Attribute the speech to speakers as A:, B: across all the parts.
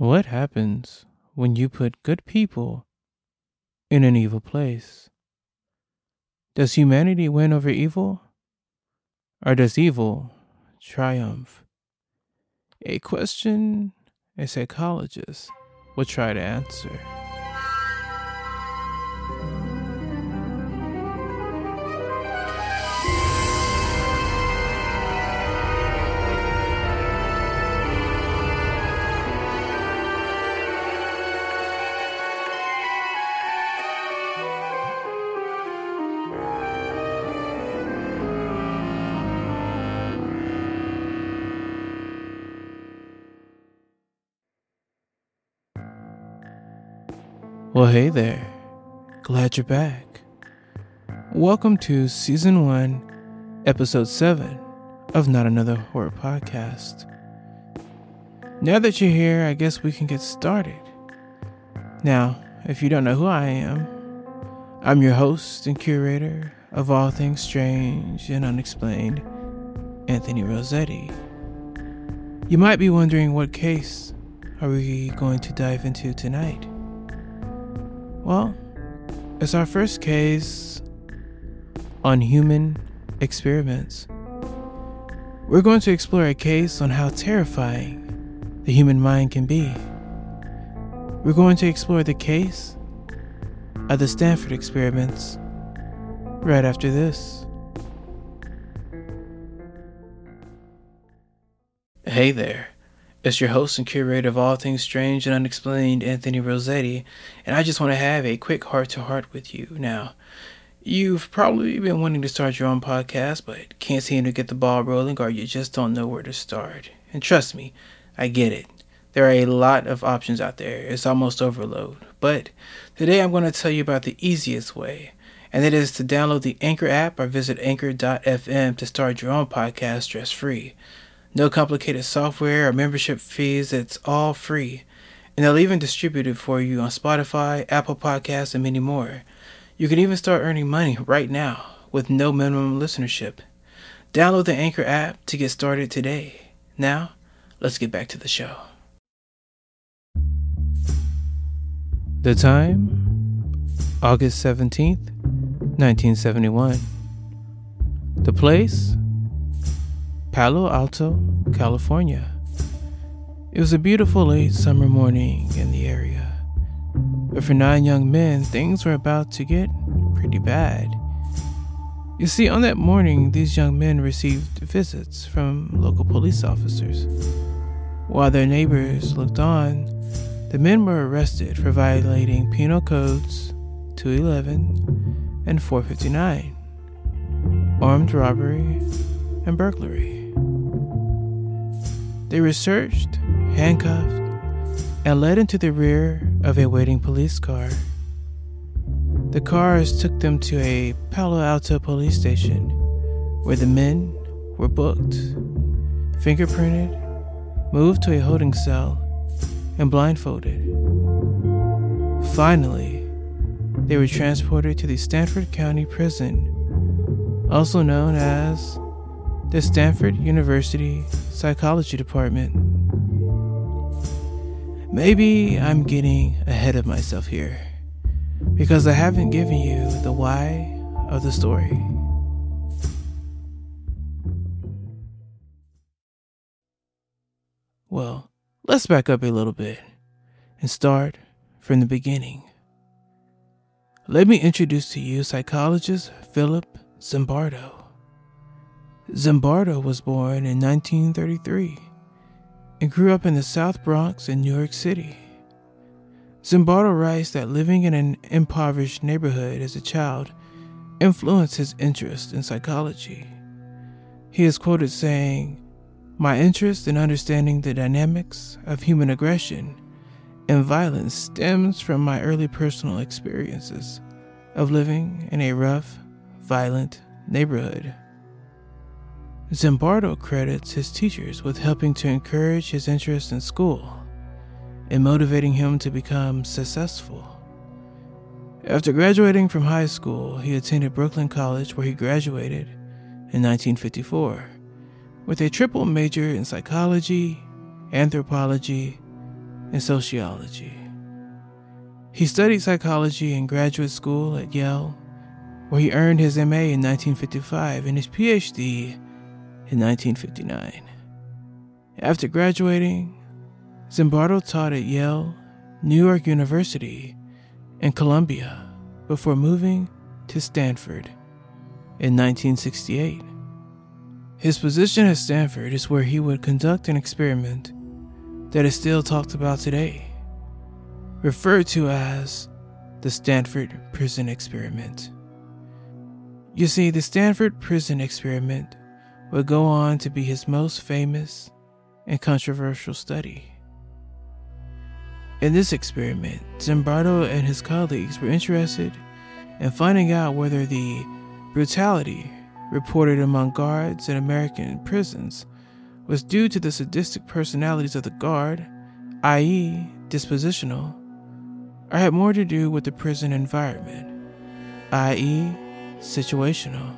A: What happens when you put good people in an evil place? Does humanity win over evil? Or does evil triumph? A question a psychologist will try to answer. Well, hey there. Glad you're back. Welcome to Season 1, Episode 7 of Not Another Horror Podcast. Now that you're here, I guess we can get started. Now, if you don't know who I am, I'm your host and curator of all things strange and unexplained, Anthony Rossetti. You might be wondering what case are we going to dive into tonight? Well, it's our first case on human experiments. We're going to explore a case on how terrifying the human mind can be. We're going to explore the case of the Stanford experiments right after this. Hey there. It's your host and curator of all things strange and unexplained, Anthony Rossetti, and I just want to have a quick heart to heart with you. Now, you've probably been wanting to start your own podcast, but can't seem to get the ball rolling, or you just don't know where to start. And trust me, I get it. There are a lot of options out there, it's almost overload. But today I'm going to tell you about the easiest way, and that is to download the Anchor app or visit anchor.fm to start your own podcast stress free. No complicated software or membership fees. It's all free. And they'll even distribute it for you on Spotify, Apple Podcasts, and many more. You can even start earning money right now with no minimum listenership. Download the Anchor app to get started today. Now, let's get back to the show. The time August 17th, 1971. The place Palo Alto, California. It was a beautiful late summer morning in the area. But for nine young men, things were about to get pretty bad. You see, on that morning, these young men received visits from local police officers. While their neighbors looked on, the men were arrested for violating Penal Codes 211 and 459, armed robbery, and burglary. They were searched, handcuffed, and led into the rear of a waiting police car. The cars took them to a Palo Alto police station where the men were booked, fingerprinted, moved to a holding cell, and blindfolded. Finally, they were transported to the Stanford County Prison, also known as the Stanford University Psychology Department. Maybe I'm getting ahead of myself here because I haven't given you the why of the story. Well, let's back up a little bit and start from the beginning. Let me introduce to you psychologist Philip Zimbardo. Zimbardo was born in 1933 and grew up in the South Bronx in New York City. Zimbardo writes that living in an impoverished neighborhood as a child influenced his interest in psychology. He is quoted saying, My interest in understanding the dynamics of human aggression and violence stems from my early personal experiences of living in a rough, violent neighborhood. Zimbardo credits his teachers with helping to encourage his interest in school and motivating him to become successful. After graduating from high school, he attended Brooklyn College where he graduated in 1954 with a triple major in psychology, anthropology, and sociology. He studied psychology in graduate school at Yale, where he earned his MA in 1955 and his PhD in 1959. After graduating, Zimbardo taught at Yale, New York University, and Columbia before moving to Stanford in 1968. His position at Stanford is where he would conduct an experiment that is still talked about today, referred to as the Stanford Prison Experiment. You see, the Stanford Prison Experiment would go on to be his most famous and controversial study. In this experiment, Zimbardo and his colleagues were interested in finding out whether the brutality reported among guards in American prisons was due to the sadistic personalities of the guard, i.e., dispositional, or had more to do with the prison environment, i.e., situational.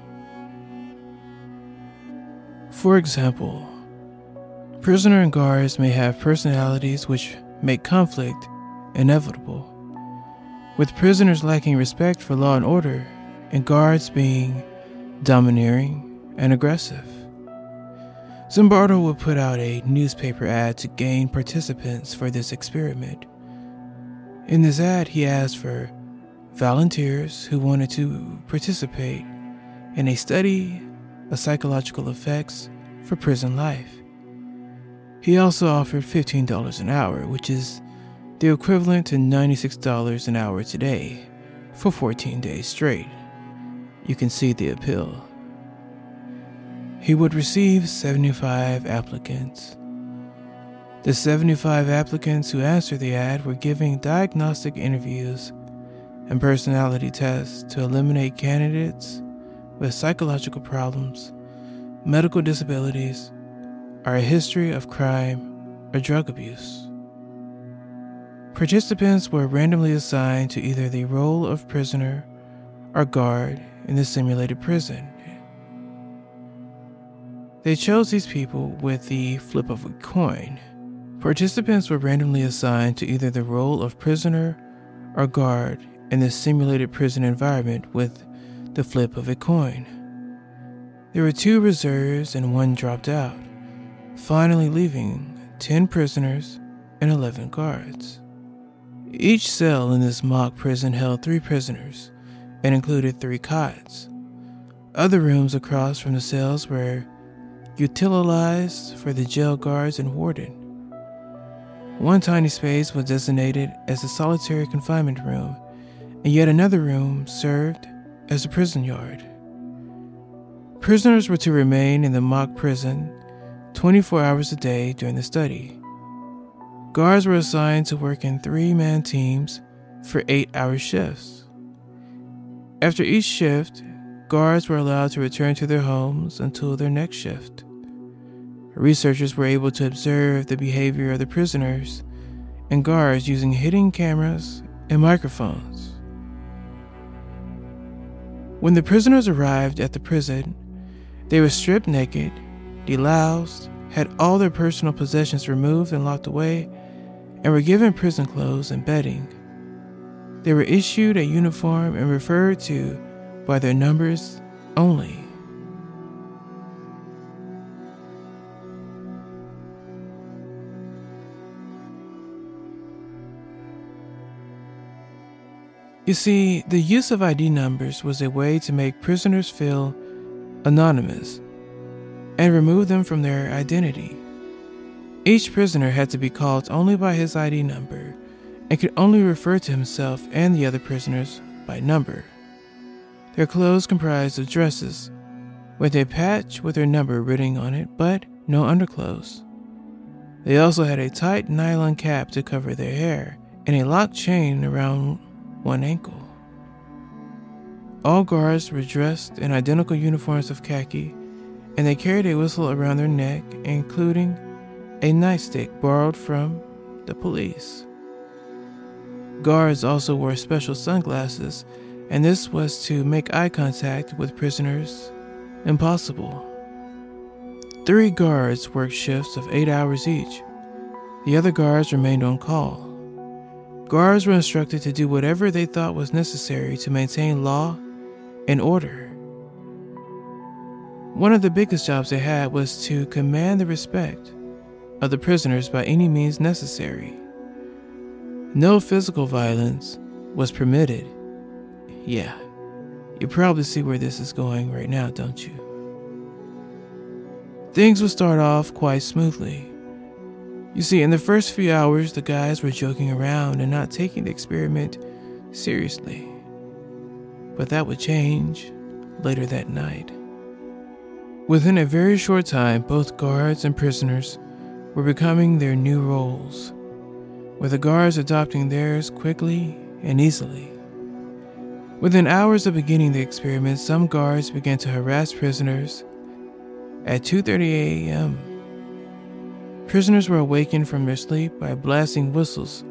A: For example, prisoner and guards may have personalities which make conflict inevitable, with prisoners lacking respect for law and order and guards being domineering, and aggressive. Zimbardo would put out a newspaper ad to gain participants for this experiment. In this ad, he asked for volunteers who wanted to participate in a study of psychological effects for prison life. He also offered $15 an hour, which is the equivalent to $96 an hour today, for 14 days straight you can see the appeal. He would receive 75 applicants. The 75 applicants who answered the ad were giving diagnostic interviews and personality tests to eliminate candidates with psychological problems, medical disabilities, or a history of crime or drug abuse. Participants were randomly assigned to either the role of prisoner or guard in the simulated prison. They chose these people with the flip of a coin. Participants were randomly assigned to either the role of prisoner or guard in the simulated prison environment with the flip of a coin. There were two reserves and one dropped out, finally leaving 10 prisoners and 11 guards. Each cell in this mock prison held three prisoners, and included three cots. Other rooms across from the cells were utilized for the jail guards and warden. One tiny space was designated as a solitary confinement room, and yet another room served as a prison yard. Prisoners were to remain in the mock prison 24 hours a day during the study. Guards were assigned to work in three man teams for eight hour shifts. After each shift, guards were allowed to return to their homes until their next shift. Researchers were able to observe the behavior of the prisoners and guards using hidden cameras and microphones. When the prisoners arrived at the prison, they were stripped naked, deloused, had all their personal possessions removed and locked away, and were given prison clothes and bedding. They were issued a uniform and referred to by their numbers only. You see, the use of ID numbers was a way to make prisoners feel anonymous and remove them from their identity. Each prisoner had to be called only by his ID number and could only refer to himself and the other prisoners by number. Their clothes comprised of dresses, with a patch with their number written on it, but no underclothes. They also had a tight nylon cap to cover their hair and a locked chain around one ankle. All guards were dressed in identical uniforms of khaki, and they carried a whistle around their neck, including a nightstick borrowed from the police. Guards also wore special sunglasses, and this was to make eye contact with prisoners impossible. Three guards worked shifts of eight hours each. The other guards remained on call. Guards were instructed to do whatever they thought was necessary to maintain law and order. One of the biggest jobs they had was to command the respect of the prisoners by any means necessary. No physical violence was permitted. Yeah, you probably see where this is going right now, don't you? Things would start off quite smoothly. You see, in the first few hours, the guys were joking around and not taking the experiment seriously. But that would change later that night. Within a very short time, both guards and prisoners were becoming their new roles, with the guards adopting theirs quickly and easily. Within hours of beginning the experiment, some guards began to harass prisoners at 2:30 a.m., prisoners were awakened from their sleep by blasting whistles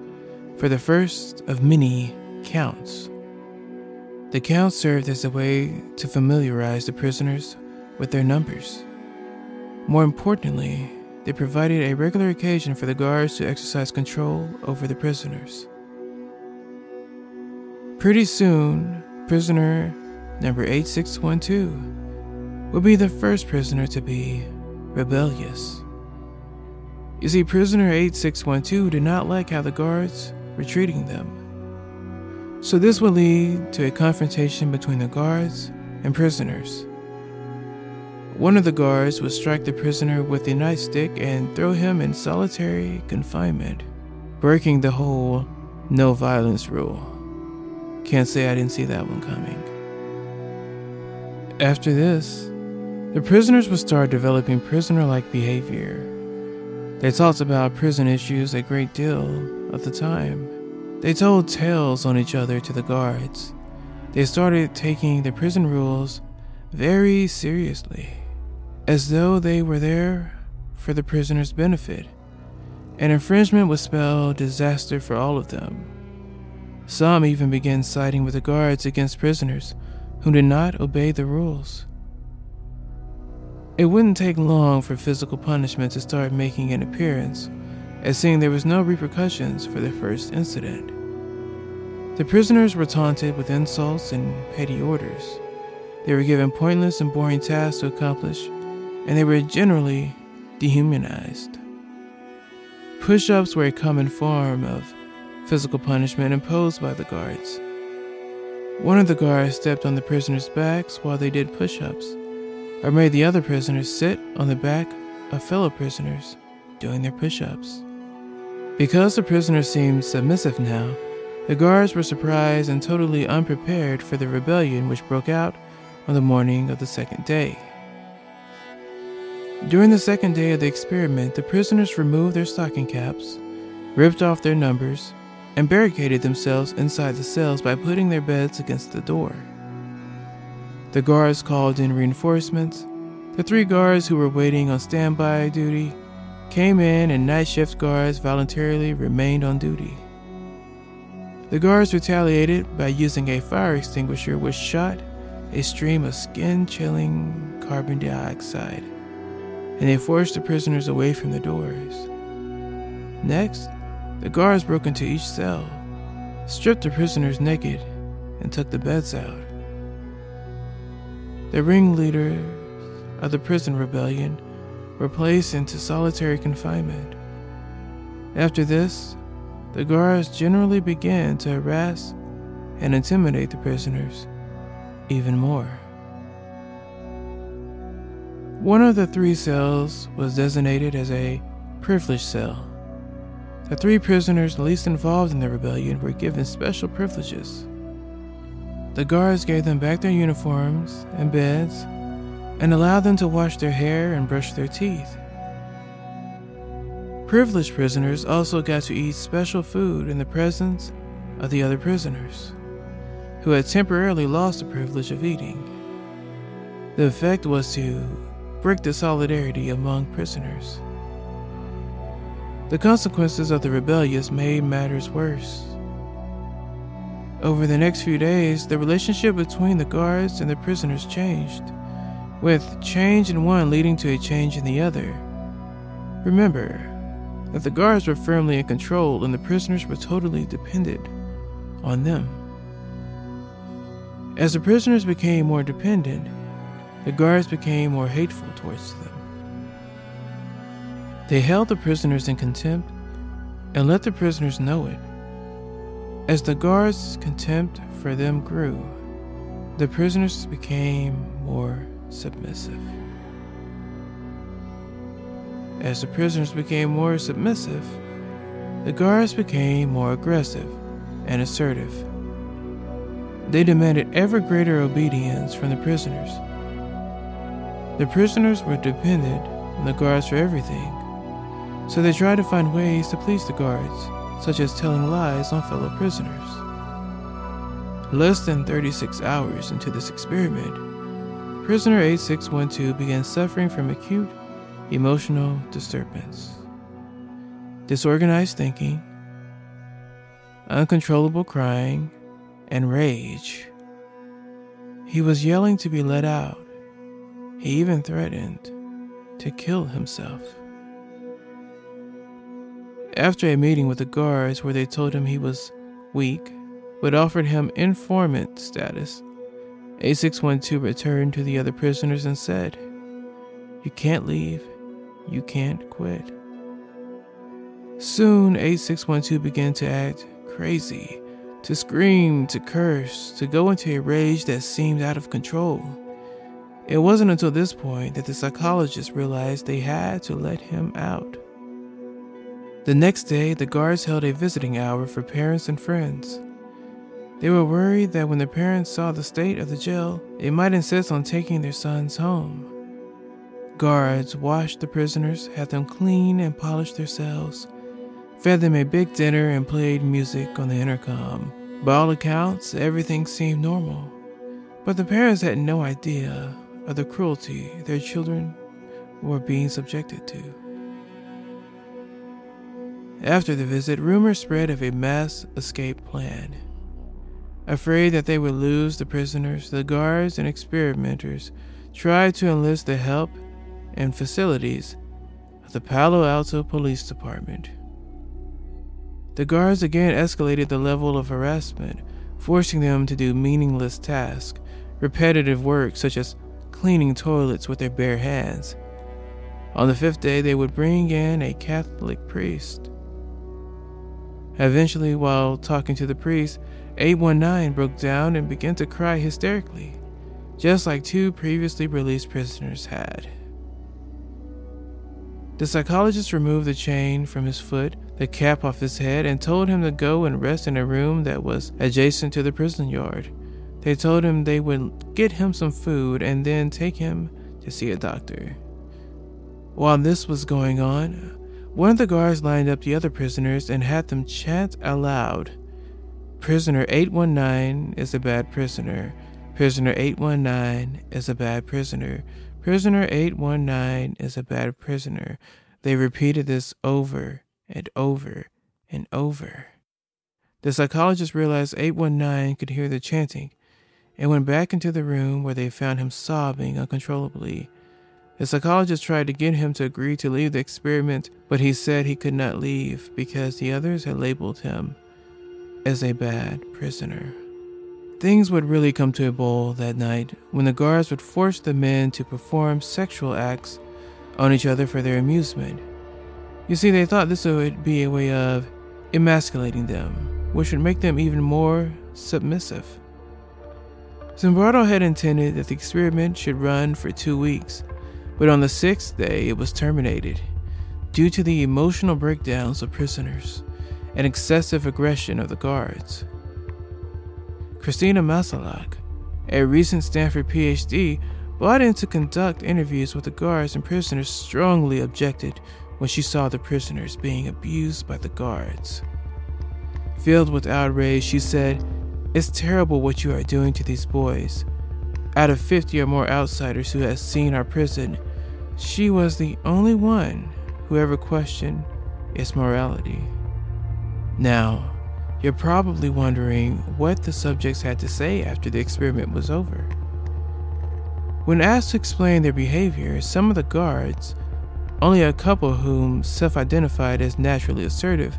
A: for the first of many counts. The count served as a way to familiarize the prisoners with their numbers. More importantly, they provided a regular occasion for the guards to exercise control over the prisoners. Pretty soon, prisoner number 8612 would be the first prisoner to be rebellious. You see, prisoner 8612 did not like how the guards were treating them. So, this would lead to a confrontation between the guards and prisoners. One of the guards would strike the prisoner with a nightstick and throw him in solitary confinement, breaking the whole no violence rule. Can't say I didn't see that one coming. After this, the prisoners would start developing prisoner like behavior. They talked about prison issues a great deal of the time. They told tales on each other to the guards. They started taking the prison rules very seriously, as though they were there for the prisoners' benefit. An infringement would spell disaster for all of them. Some even began siding with the guards against prisoners who did not obey the rules. It wouldn't take long for physical punishment to start making an appearance, as seeing there was no repercussions for the first incident. The prisoners were taunted with insults and petty orders. They were given pointless and boring tasks to accomplish, and they were generally dehumanized. Push ups were a common form of physical punishment imposed by the guards. One of the guards stepped on the prisoners' backs while they did push ups or made the other prisoners sit on the back of fellow prisoners doing their push ups. Because the prisoners seemed submissive now, the guards were surprised and totally unprepared for the rebellion which broke out on the morning of the second day. During the second day of the experiment, the prisoners removed their stocking caps, ripped off their numbers, and barricaded themselves inside the cells by putting their beds against the door. The guards called in reinforcements. The three guards who were waiting on standby duty came in, and night shift guards voluntarily remained on duty. The guards retaliated by using a fire extinguisher which shot a stream of skin chilling carbon dioxide, and they forced the prisoners away from the doors. Next, the guards broke into each cell, stripped the prisoners naked, and took the beds out. The ringleaders of the prison rebellion were placed into solitary confinement. After this, the guards generally began to harass and intimidate the prisoners even more. One of the three cells was designated as a privileged cell. The three prisoners least involved in the rebellion were given special privileges. The guards gave them back their uniforms and beds and allow them to wash their hair and brush their teeth. Privileged prisoners also got to eat special food in the presence of the other prisoners, who had temporarily lost the privilege of eating. The effect was to break the solidarity among prisoners. The consequences of the rebellious made matters worse. Over the next few days, the relationship between the guards and the prisoners changed, with change in one leading to a change in the other. Remember, that the guards were firmly in control and the prisoners were totally dependent on them. As the prisoners became more dependent, the guards became more hateful towards them. They held the prisoners in contempt and let the prisoners know it. As the guards' contempt for them grew, the prisoners became more submissive. As the prisoners became more submissive, the guards became more aggressive and assertive. They demanded ever greater obedience from the prisoners. The prisoners were dependent on the guards for everything, so they tried to find ways to please the guards, such as telling lies on fellow prisoners. Less than 36 hours into this experiment, prisoner 8612 began suffering from acute emotional disturbance, disorganized thinking, uncontrollable crying, and rage. He was yelling to be let out. He even threatened to kill himself. After a meeting with the guards where they told him he was weak, but offered him informant status, 8612 returned to the other prisoners and said, You can't leave you can't quit. Soon, 8612 began to act crazy, to scream, to curse, to go into a rage that seemed out of control. It wasn't until this point that the psychologist realized they had to let him out. The next day, the guards held a visiting hour for parents and friends. They were worried that when the parents saw the state of the jail, they might insist on taking their sons home. Guards washed the prisoners, had them clean and polish their cells, fed them a big dinner, and played music on the intercom. By all accounts, everything seemed normal. But the parents had no idea of the cruelty their children were being subjected to. After the visit, rumors spread of a mass escape plan. Afraid that they would lose the prisoners, the guards and experimenters tried to enlist the help and facilities of the Palo Alto Police Department. The guards again escalated the level of harassment, forcing them to do meaningless tasks, repetitive work such as cleaning toilets with their bare hands. On the fifth day, they would bring in a Catholic priest. Eventually, while talking to the priest, 819 broke down and began to cry hysterically, just like two previously released prisoners had. The psychologist removed the chain from his foot, the cap off his head, and told him to go and rest in a room that was adjacent to the prison yard. They told him they would get him some food and then take him to see a doctor. While this was going on, one of the guards lined up the other prisoners and had them chant aloud Prisoner 819 is a bad prisoner. Prisoner 819 is a bad prisoner. Prisoner 819 is a bad prisoner. They repeated this over and over and over. The psychologist realized 819 could hear the chanting and went back into the room where they found him sobbing uncontrollably. The psychologist tried to get him to agree to leave the experiment, but he said he could not leave because the others had labeled him as a bad prisoner. Things would really come to a boil that night when the guards would force the men to perform sexual acts on each other for their amusement. You see, they thought this would be a way of emasculating them, which would make them even more submissive. Zimbardo had intended that the experiment should run for two weeks, but on the sixth day it was terminated due to the emotional breakdowns of prisoners and excessive aggression of the guards. Christina Maslach, a recent Stanford PhD, brought in to conduct interviews with the guards and prisoners, strongly objected when she saw the prisoners being abused by the guards. Filled with outrage, she said, It's terrible what you are doing to these boys. Out of 50 or more outsiders who had seen our prison, she was the only one who ever questioned its morality. Now, you're probably wondering what the subjects had to say after the experiment was over. When asked to explain their behavior, some of the guards Only a couple whom self identified as naturally assertive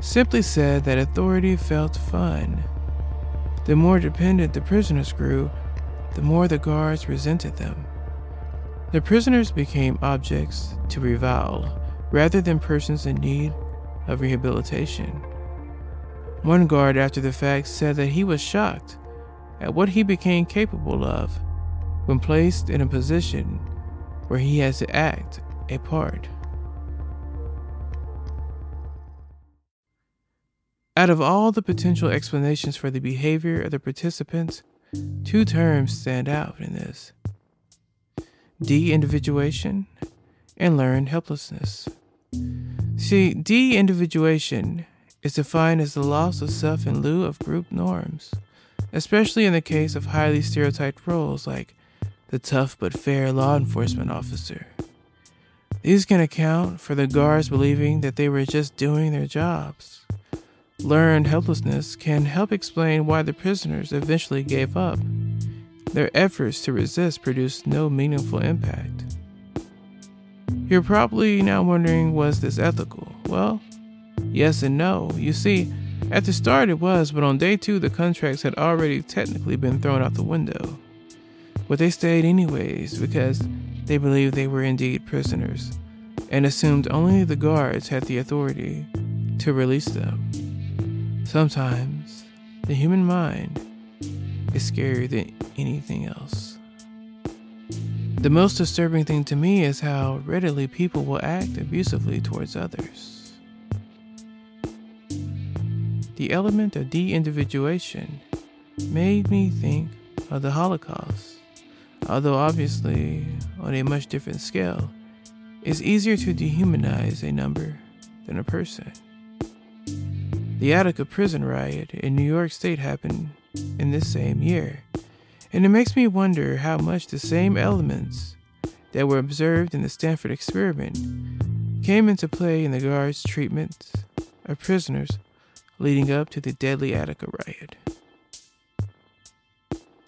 A: simply said that authority felt fun. The more dependent the prisoners grew, the more the guards resented them. The prisoners became objects to revile rather than persons in need of rehabilitation. One guard, after the fact, said that he was shocked at what he became capable of when placed in a position where he has to act a part. Out of all the potential explanations for the behavior of the participants, two terms stand out in this de individuation and learned helplessness. See, de individuation is defined as the loss of self in lieu of group norms, especially in the case of highly stereotyped roles like the tough but fair law enforcement officer. These can account for the guards believing that they were just doing their jobs. Learned helplessness can help explain why the prisoners eventually gave up. Their efforts to resist produced no meaningful impact. You're probably now wondering was this ethical? Well, yes and no. You see, at the start it was, but on day two the contracts had already technically been thrown out the window. But they stayed anyways because they believed they were indeed prisoners and assumed only the guards had the authority to release them. Sometimes the human mind is scarier than anything else. The most disturbing thing to me is how readily people will act abusively towards others. The element of de individuation made me think of the Holocaust, although obviously on a much different scale. It's easier to dehumanize a number than a person. The Attica prison riot in New York State happened in this same year, and it makes me wonder how much the same elements that were observed in the Stanford experiment came into play in the guards' treatment of prisoners leading up to the deadly Attica riot.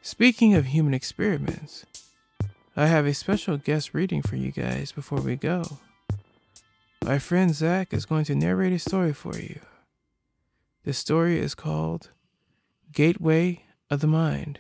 A: Speaking of human experiments, I have a special guest reading for you guys before we go. My friend Zach is going to narrate a story for you. The story is called Gateway of the Mind.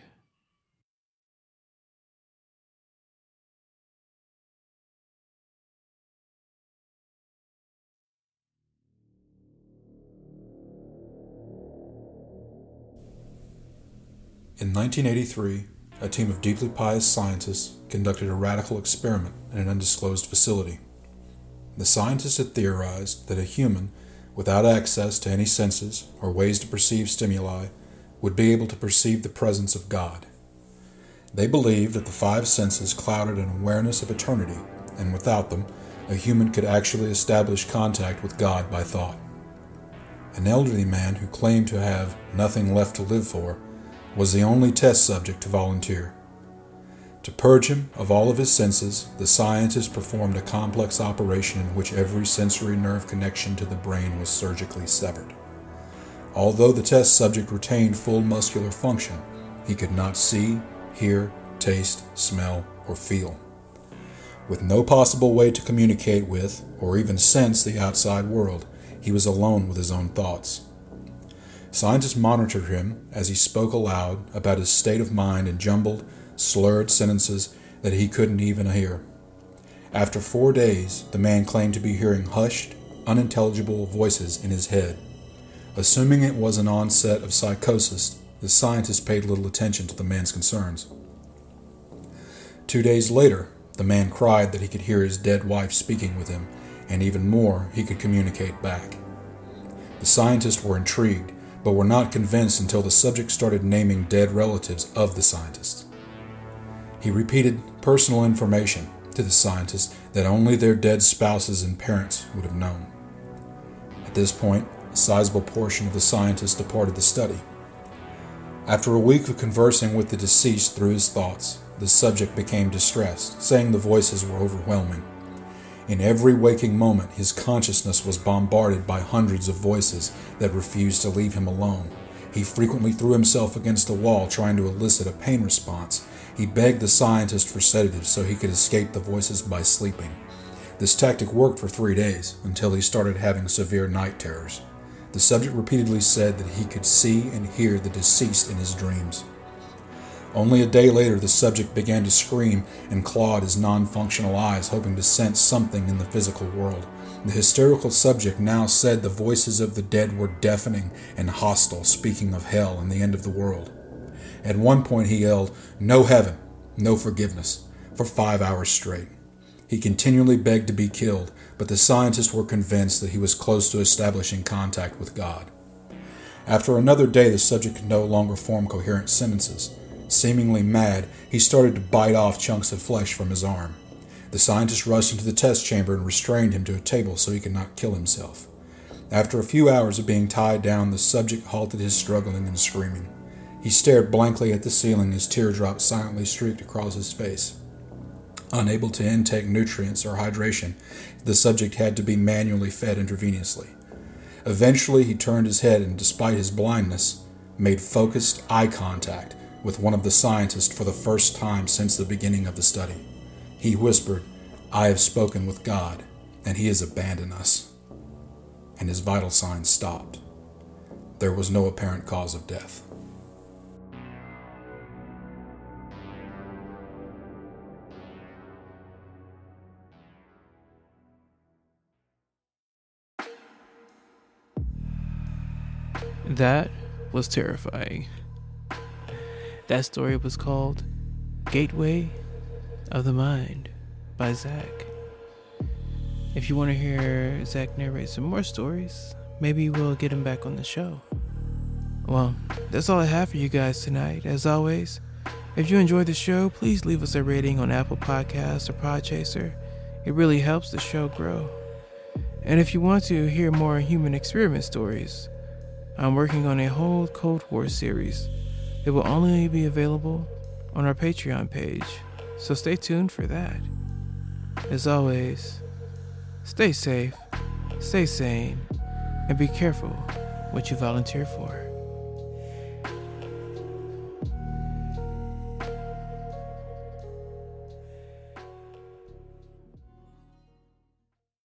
B: In 1983, a team of deeply pious scientists conducted a radical experiment in an undisclosed facility. The scientists had theorized that a human without access to any senses or ways to perceive stimuli, would be able to perceive the presence of God. They believed that the five senses clouded an awareness of eternity, and without them, a human could actually establish contact with God by thought. An elderly man who claimed to have nothing left to live for was the only test subject to volunteer. To purge him of all of his senses, the scientists performed a complex operation in which every sensory nerve connection to the brain was surgically severed. Although the test subject retained full muscular function, he could not see, hear, taste, smell, or feel. With no possible way to communicate with or even sense the outside world, he was alone with his own thoughts. Scientists monitored him as he spoke aloud about his state of mind in jumbled, slurred sentences that he couldn't even hear. After four days, the man claimed to be hearing hushed, unintelligible voices in his head. Assuming it was an onset of psychosis, the scientists paid little attention to the man's concerns. Two days later, the man cried that he could hear his dead wife speaking with him, and even more, he could communicate back. The scientists were intrigued, but were not convinced until the subject started naming dead relatives of the scientists. He repeated personal information to the scientists that only their dead spouses and parents would have known. At this point, a sizable portion of the scientists departed the study. After a week of conversing with the deceased through his thoughts, the subject became distressed, saying the voices were overwhelming. In every waking moment, his consciousness was bombarded by hundreds of voices that refused to leave him alone. He frequently threw himself against the wall trying to elicit a pain response he begged the scientist for sedatives so he could escape the voices by sleeping. This tactic worked for three days until he started having severe night terrors. The subject repeatedly said that he could see and hear the deceased in his dreams. Only a day later, the subject began to scream and clawed his non functional eyes, hoping to sense something in the physical world. The hysterical subject now said the voices of the dead were deafening and hostile, speaking of hell and the end of the world. At one point, he yelled, No heaven, no forgiveness, for five hours straight. He continually begged to be killed, but the scientists were convinced that he was close to establishing contact with God. After another day, the subject could no longer form coherent sentences. Seemingly mad, he started to bite off chunks of flesh from his arm. The scientist rushed into the test chamber and restrained him to a table so he could not kill himself. After a few hours of being tied down, the subject halted his struggling and screaming. He stared blankly at the ceiling as teardrops silently streaked across his face. Unable to intake nutrients or hydration, the subject had to be manually fed intravenously. Eventually, he turned his head and, despite his blindness, made focused eye contact with one of the scientists for the first time since the beginning of the study. He whispered, I have spoken with God, and He has abandoned us. And his vital signs stopped. There was no apparent cause of death.
A: That was terrifying. That story was called Gateway of the Mind by Zach. If you want to hear Zach narrate some more stories, maybe we'll get him back on the show. Well, that's all I have for you guys tonight. As always, if you enjoyed the show, please leave us a rating on Apple Podcasts or Podchaser. It really helps the show grow. And if you want to hear more human experiment stories, I'm working on a whole Cold War series that will only be available on our Patreon page, so stay tuned for that. As always, stay safe, stay sane, and be careful what you volunteer for.